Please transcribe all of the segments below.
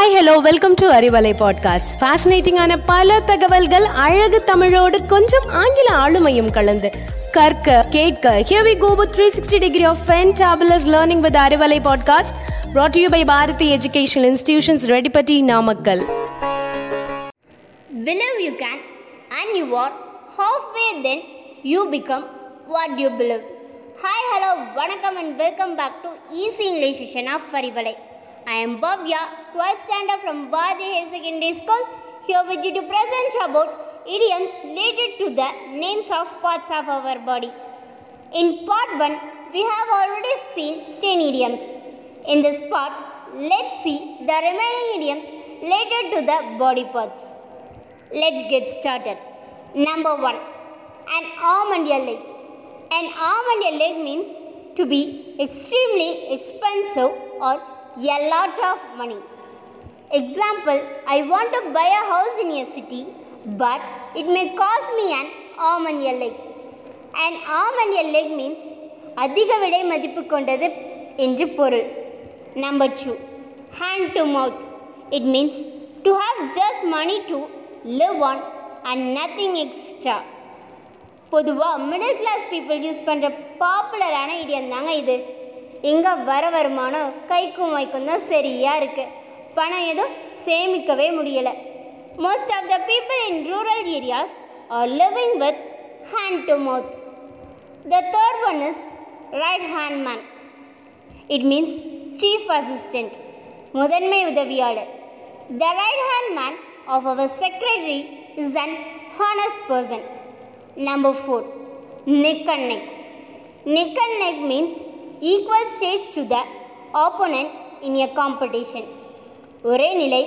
Hi hello welcome to Arivalai podcast ஃபேசினேட்டிங்கான பல தகவல்கள் அழகு தமிழோடு கொஞ்சம் ஆங்கில ஆளுமையும் கலந்து கற்க கேட்க here we go with 360 degree of fantabulous learning with Arivalai podcast brought to you by Bharathi educational institutions Reddipatti Namakkal Believe you can and you are halfway then you become what you believe hi hello வணக்கம் and welcome back to easy English session of Arivalai I am Bhavya, 12th standard from Bhadi High Secondary School, here with you to present about idioms related to the names of parts of our body. In part 1, we have already seen 10 idioms. In this part, let's see the remaining idioms related to the body parts. Let's get started. Number 1. An arm and a leg. An arm and a leg means to be extremely expensive or a lot of money. Example I want to buy a house in a city, but it may cost me an arm and a leg. An arm and a leg means அதிக விலை மதிப்பு கொண்டது என்று பொருள் number two hand to mouth it means to have just money to live on and nothing extra பொதுவாக middle class people use பண்ணுற பாப்புலரான இடியம் தாங்க இது எங்கே வர வருமானம் கைக்கும் வைக்கும் தான் சரியாக இருக்குது பணம் எதுவும் சேமிக்கவே முடியலை. Most of the people in rural areas are living with hand to mouth the third one is right hand man it means chief assistant முதன்மை உதவியாளர். The right hand man of our secretary is an honest person number four nick and neck nick and neck means Equal stage to the opponent in a competition ஒரே நிலை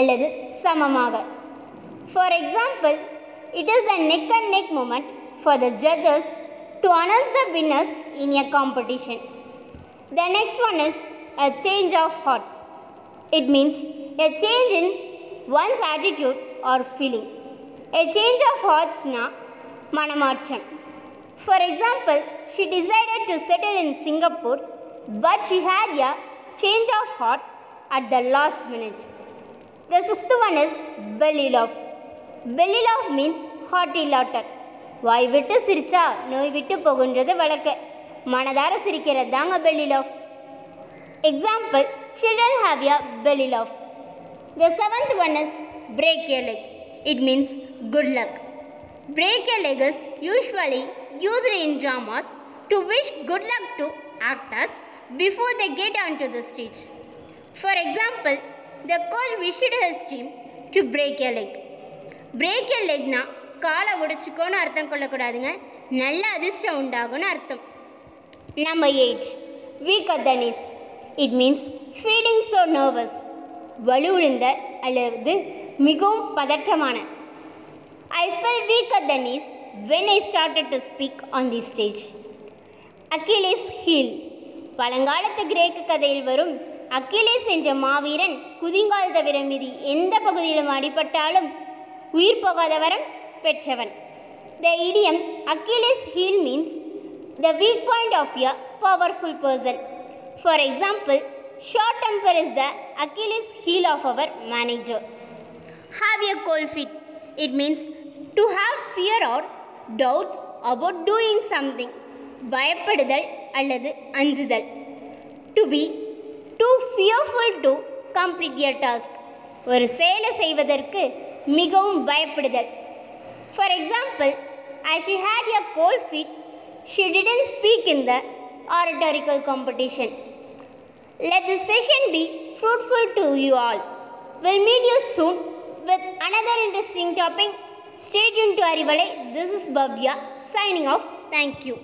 அல்லது சமமாக for example it is the neck and neck moment for the judges to announce the winners in a competition The next one is a change of heart. It means a change in one's attitude or feeling. A change of heart's na manamacham. For example, she decided to settle in Singapore, but she had a change of heart at the last minute. The sixth one is belly laugh. Belly laugh means hearty laughter. வாய் விட்டு சிரிச்சா நோய் விட்டு போகுன்றது வழக்கு மனதார சிரிக்கிறது தாங்க belly laugh example children have a belly laugh the seventh one is break a leg it means good luck break a leg is usually used in dramas to wish good luck to actors before the get onto the the For for example the wished his team to to break leg. Leg break a லெக்னா காலை உடைச்சிக்கோன்னு அர்த்தம் கொள்ளக்கூடாதுங்க. நல்ல அதிர்ஷ்டம் உண்டாகும்னு அர்த்தம். Number eight weak at knees it means feeling so nervous வலுவிழுந்த அல்லது மிகவும் பதற்றமான. I fell weak at when I started to speak on the stage Achilles heel பழங்காலத்து கிரேக்க கதையில் வரும் அக்கிலேஸ் என்ற மாவீரன் குதிங்கால் தவிர மீதி எந்த பகுதியிலும் அடிபட்டாலும் உயிர் போகாத வரம் பெற்றவன். The idiom Achilles heel means the weak point of a powerful person for example short temper the the heel of our manager have Have a cold it means to have fear or or doubts about doing something. பயப்படுதல் அல்லது அஞ்சுதல் to be too fearful to complete a task ஒரு செயலை செய்வதற்கு மிகவும் பயப்படுதல் for example as she had a cold feet she didn't speak in the oratorical competition. Let this session be fruitful to you all. We'll meet you soon with another interesting topic. Stay tuned to Arivalai. This is Bhavya signing off. Thank you.